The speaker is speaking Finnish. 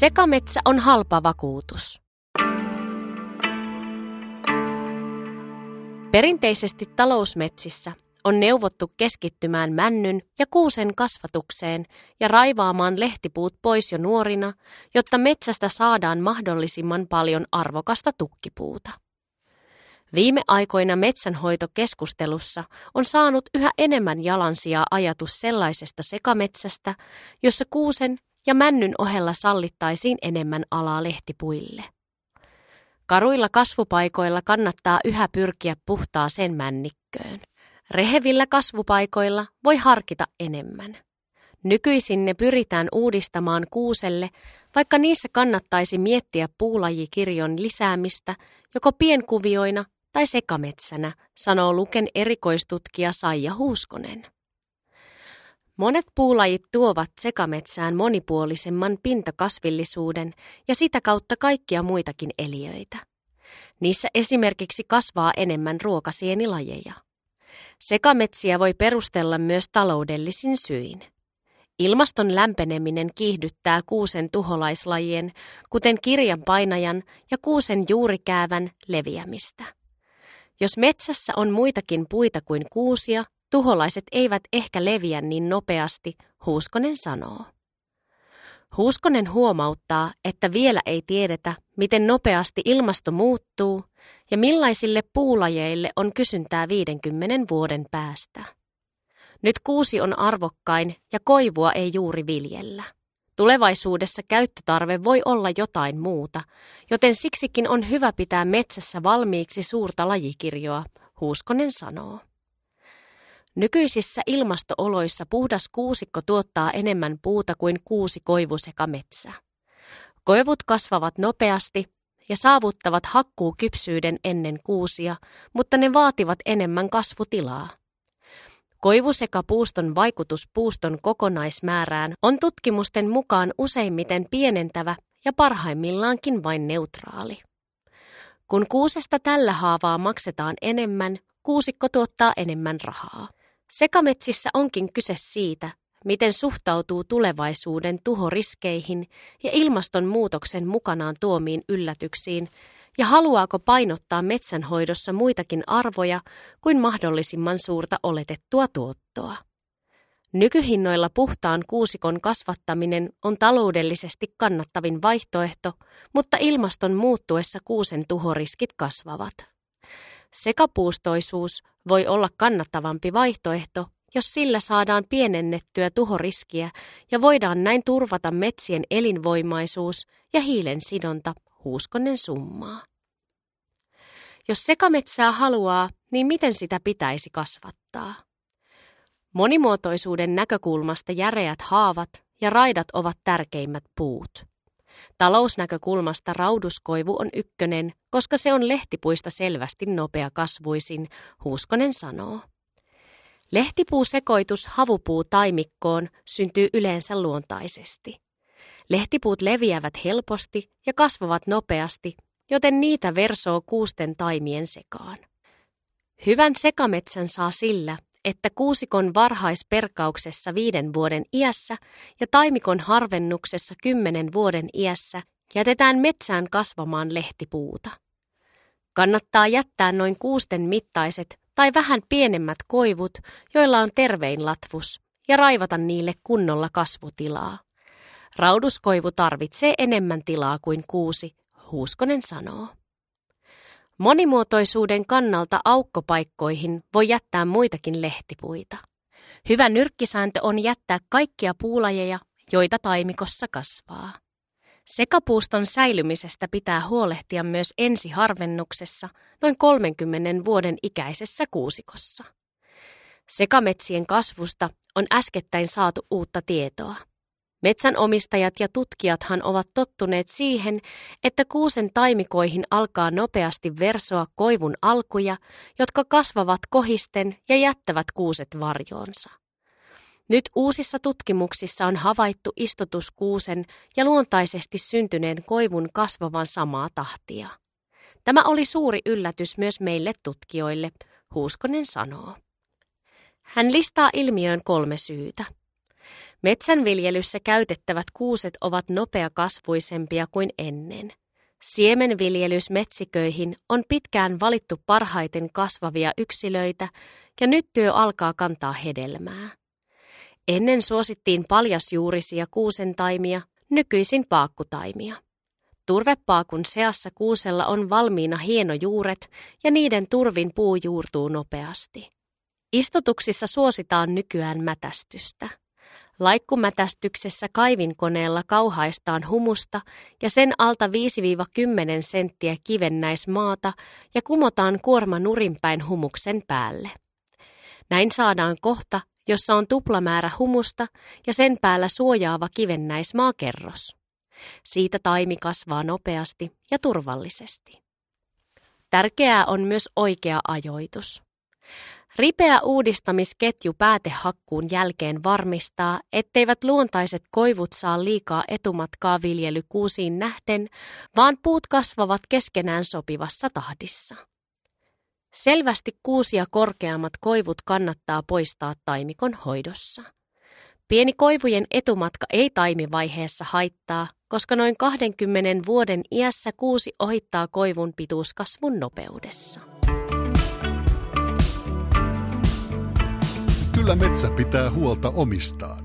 Sekametsä on halpa vakuutus. Perinteisesti talousmetsissä on neuvottu keskittymään männyn ja kuusen kasvatukseen ja raivaamaan lehtipuut pois jo nuorina, jotta metsästä saadaan mahdollisimman paljon arvokasta tukkipuuta. Viime aikoina metsänhoitokeskustelussa on saanut yhä enemmän jalansijaa ajatus sellaisesta sekametsästä, jossa kuusen ja männyn ohella sallittaisiin enemmän alaa lehtipuille. Karuilla kasvupaikoilla kannattaa yhä pyrkiä puhtaaseen männikköön. Rehevillä kasvupaikoilla voi harkita enemmän. Nykyisin ne pyritään uudistamaan kuuselle, vaikka niissä kannattaisi miettiä puulajikirjon lisäämistä joko pienkuvioina tai sekametsänä, sanoo Luken erikoistutkija Saija Huuskonen. Monet puulajit tuovat sekametsään monipuolisemman pintakasvillisuuden ja sitä kautta kaikkia muitakin eliöitä. Niissä esimerkiksi kasvaa enemmän ruokasienilajeja. Sekametsiä voi perustella myös taloudellisin syin. Ilmaston lämpeneminen kiihdyttää kuusen tuholaislajien, kuten kirjan painajan ja kuusen juurikäävän, leviämistä. Jos metsässä on muitakin puita kuin kuusia, Tuholaiset eivät ehkä leviä niin nopeasti, Huuskonen sanoo. Huuskonen huomauttaa, että vielä ei tiedetä, miten nopeasti ilmasto muuttuu ja millaisille puulajeille on kysyntää 50 vuoden päästä. Nyt kuusi on arvokkain ja koivua ei juuri viljellä. Tulevaisuudessa käyttötarve voi olla jotain muuta, joten siksikin on hyvä pitää metsässä valmiiksi suurta lajikirjoa, Huuskonen sanoo. Nykyisissä ilmastooloissa puhdas kuusikko tuottaa enemmän puuta kuin kuusi koivu sekä metsä. Koivut kasvavat nopeasti ja saavuttavat hakkuukypsyyden ennen kuusia, mutta ne vaativat enemmän kasvutilaa. Koivu sekä puuston vaikutus puuston kokonaismäärään on tutkimusten mukaan useimmiten pienentävä ja parhaimmillaankin vain neutraali. Kun kuusesta tällä haavaa maksetaan enemmän, kuusikko tuottaa enemmän rahaa. Sekametsissä onkin kyse siitä, miten suhtautuu tulevaisuuden tuhoriskeihin ja ilmastonmuutoksen mukanaan tuomiin yllätyksiin, ja haluaako painottaa metsänhoidossa muitakin arvoja kuin mahdollisimman suurta oletettua tuottoa. Nykyhinnoilla puhtaan kuusikon kasvattaminen on taloudellisesti kannattavin vaihtoehto, mutta ilmaston muuttuessa kuusen tuhoriskit kasvavat. Sekapuustoisuus voi olla kannattavampi vaihtoehto, jos sillä saadaan pienennettyä tuhoriskiä ja voidaan näin turvata metsien elinvoimaisuus ja hiilen sidonta, huuskonen summaa. Jos sekametsää haluaa, niin miten sitä pitäisi kasvattaa? Monimuotoisuuden näkökulmasta järeät haavat ja raidat ovat tärkeimmät puut. Talousnäkökulmasta rauduskoivu on ykkönen, koska se on lehtipuista selvästi nopea kasvuisin, Huuskonen sanoo. Lehtipuusekoitus havupuu-taimikkoon syntyy yleensä luontaisesti. Lehtipuut leviävät helposti ja kasvavat nopeasti, joten niitä versoo kuusten taimien sekaan. Hyvän sekametsän saa sillä, että kuusikon varhaisperkauksessa viiden vuoden iässä ja taimikon harvennuksessa kymmenen vuoden iässä jätetään metsään kasvamaan lehtipuuta. Kannattaa jättää noin kuusten mittaiset tai vähän pienemmät koivut, joilla on tervein latvus, ja raivata niille kunnolla kasvutilaa. Rauduskoivu tarvitsee enemmän tilaa kuin kuusi, Huuskonen sanoo. Monimuotoisuuden kannalta aukkopaikkoihin voi jättää muitakin lehtipuita. Hyvä nyrkkisääntö on jättää kaikkia puulajeja, joita taimikossa kasvaa. Sekapuuston säilymisestä pitää huolehtia myös ensiharvennuksessa noin 30 vuoden ikäisessä kuusikossa. Sekametsien kasvusta on äskettäin saatu uutta tietoa. Metsänomistajat ja tutkijathan ovat tottuneet siihen, että kuusen taimikoihin alkaa nopeasti versoa koivun alkuja, jotka kasvavat kohisten ja jättävät kuuset varjoonsa. Nyt uusissa tutkimuksissa on havaittu istutuskuusen ja luontaisesti syntyneen koivun kasvavan samaa tahtia. Tämä oli suuri yllätys myös meille tutkijoille, Huuskonen sanoo. Hän listaa ilmiöön kolme syytä. Metsänviljelyssä käytettävät kuuset ovat nopeakasvuisempia kuin ennen. Siemenviljelys metsiköihin on pitkään valittu parhaiten kasvavia yksilöitä ja nyt työ alkaa kantaa hedelmää. Ennen suosittiin paljasjuurisia kuusentaimia, nykyisin paakkutaimia. Turvepaakun seassa kuusella on valmiina hienojuuret ja niiden turvin puu juurtuu nopeasti. Istutuksissa suositaan nykyään mätästystä. Laikkumätästyksessä kaivinkoneella kauhaistaan humusta ja sen alta 5-10 senttiä kivennäismaata ja kumotaan kuorma nurinpäin humuksen päälle. Näin saadaan kohta, jossa on tuplamäärä humusta ja sen päällä suojaava kivennäismaakerros. Siitä taimi kasvaa nopeasti ja turvallisesti. Tärkeää on myös oikea ajoitus. Ripeä uudistamisketju päätehakkuun jälkeen varmistaa, etteivät luontaiset koivut saa liikaa etumatkaa viljelykuusiin nähden, vaan puut kasvavat keskenään sopivassa tahdissa. Selvästi kuusia korkeammat koivut kannattaa poistaa taimikon hoidossa. Pieni koivujen etumatka ei taimivaiheessa haittaa, koska noin 20 vuoden iässä kuusi ohittaa koivun pituuskasvun nopeudessa. Kyllä metsä pitää huolta omistaan.